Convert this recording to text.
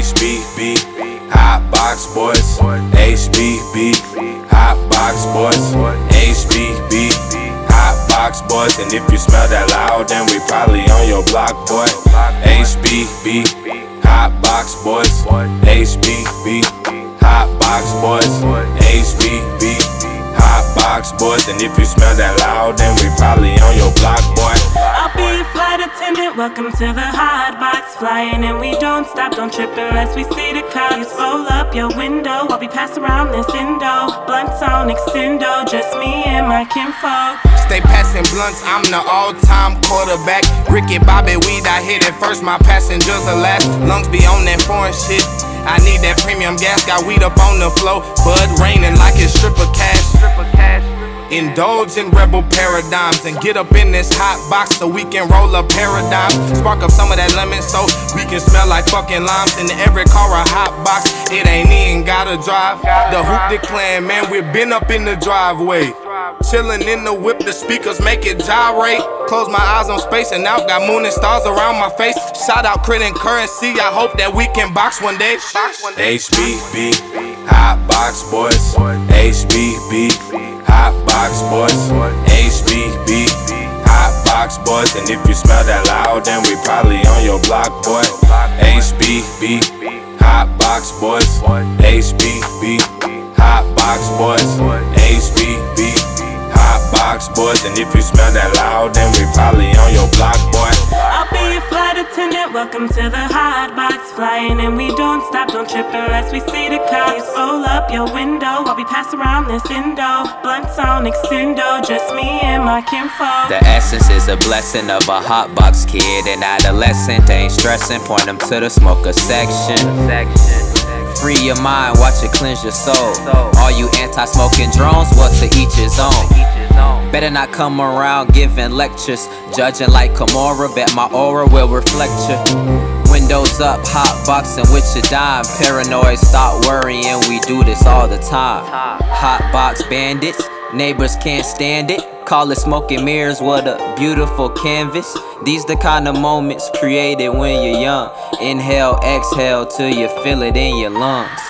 HBB, Hot Box Boys. HBB, Hot Box Boys. HBB, Hot Box Boys. And if you smell that loud, then we probably on your block, boy. HBB, Hot Box Boys. HBB, Hot Box Boys. HBB, Hot Box Boys. And if you smell that loud, then we probably on your block, boy. Welcome to the hot box. Flying and we don't stop. Don't trip unless we see the clouds. Roll up your window while we pass around this indo. Blunts on extendo. Just me and my kinfolk. Stay passing blunts, I'm the all-time quarterback. Ricky Bobby weed, I hit it first, my passengers are last. Lungs be on that foreign shit. I need that premium gas, got weed up on the floor. Bud raining like it's stripper cash. Indulge in rebel paradigms and get up in this hot box so we can roll a paradigm. Spark up some of that lemon so we can smell like fucking limes. In every car a hot box, it ain't even gotta drive. The hoop clan, man, we been up in the driveway. Chillin' in the whip, the speakers make it gyrate. Close my eyes on space and out, got moon and stars around my face. Shout out crit and currency, I hope that we can box one day. HBB, Hot Box Boys. HBB, Hot Box Boys. HBB, Hot Box Boys. And if you smell that loud, then we probably on your block, boy. HBB, Hot Box Boys. HBB, Hot Box Boys. HBB, Hot Box Boys. And if you smell that loud, then we probably on your block, boy. I'll be your flight attendant. Welcome to the box. Flying and we don't stop. Don't trip unless we see the clouds. Roll up your window while we pass around this indo. Blunts on extendo. Just me and my kinfolk. The essence is a blessing of a hot box kid. An adolescent ain't stressing. Point them to the smoker section. Free your mind, watch it cleanse your soul. All you anti smoking drones, well, to each his own. Better not come around giving lectures. Judging like Kimura, bet my aura will reflect you. Windows up, hot boxing with your dime. Paranoid, stop worrying, we do this all the time. Hot box bandits, neighbors can't stand it. Call it smoking mirrors, what a beautiful canvas. These the kind of moments created when you're young. Inhale, exhale till you feel it in your lungs.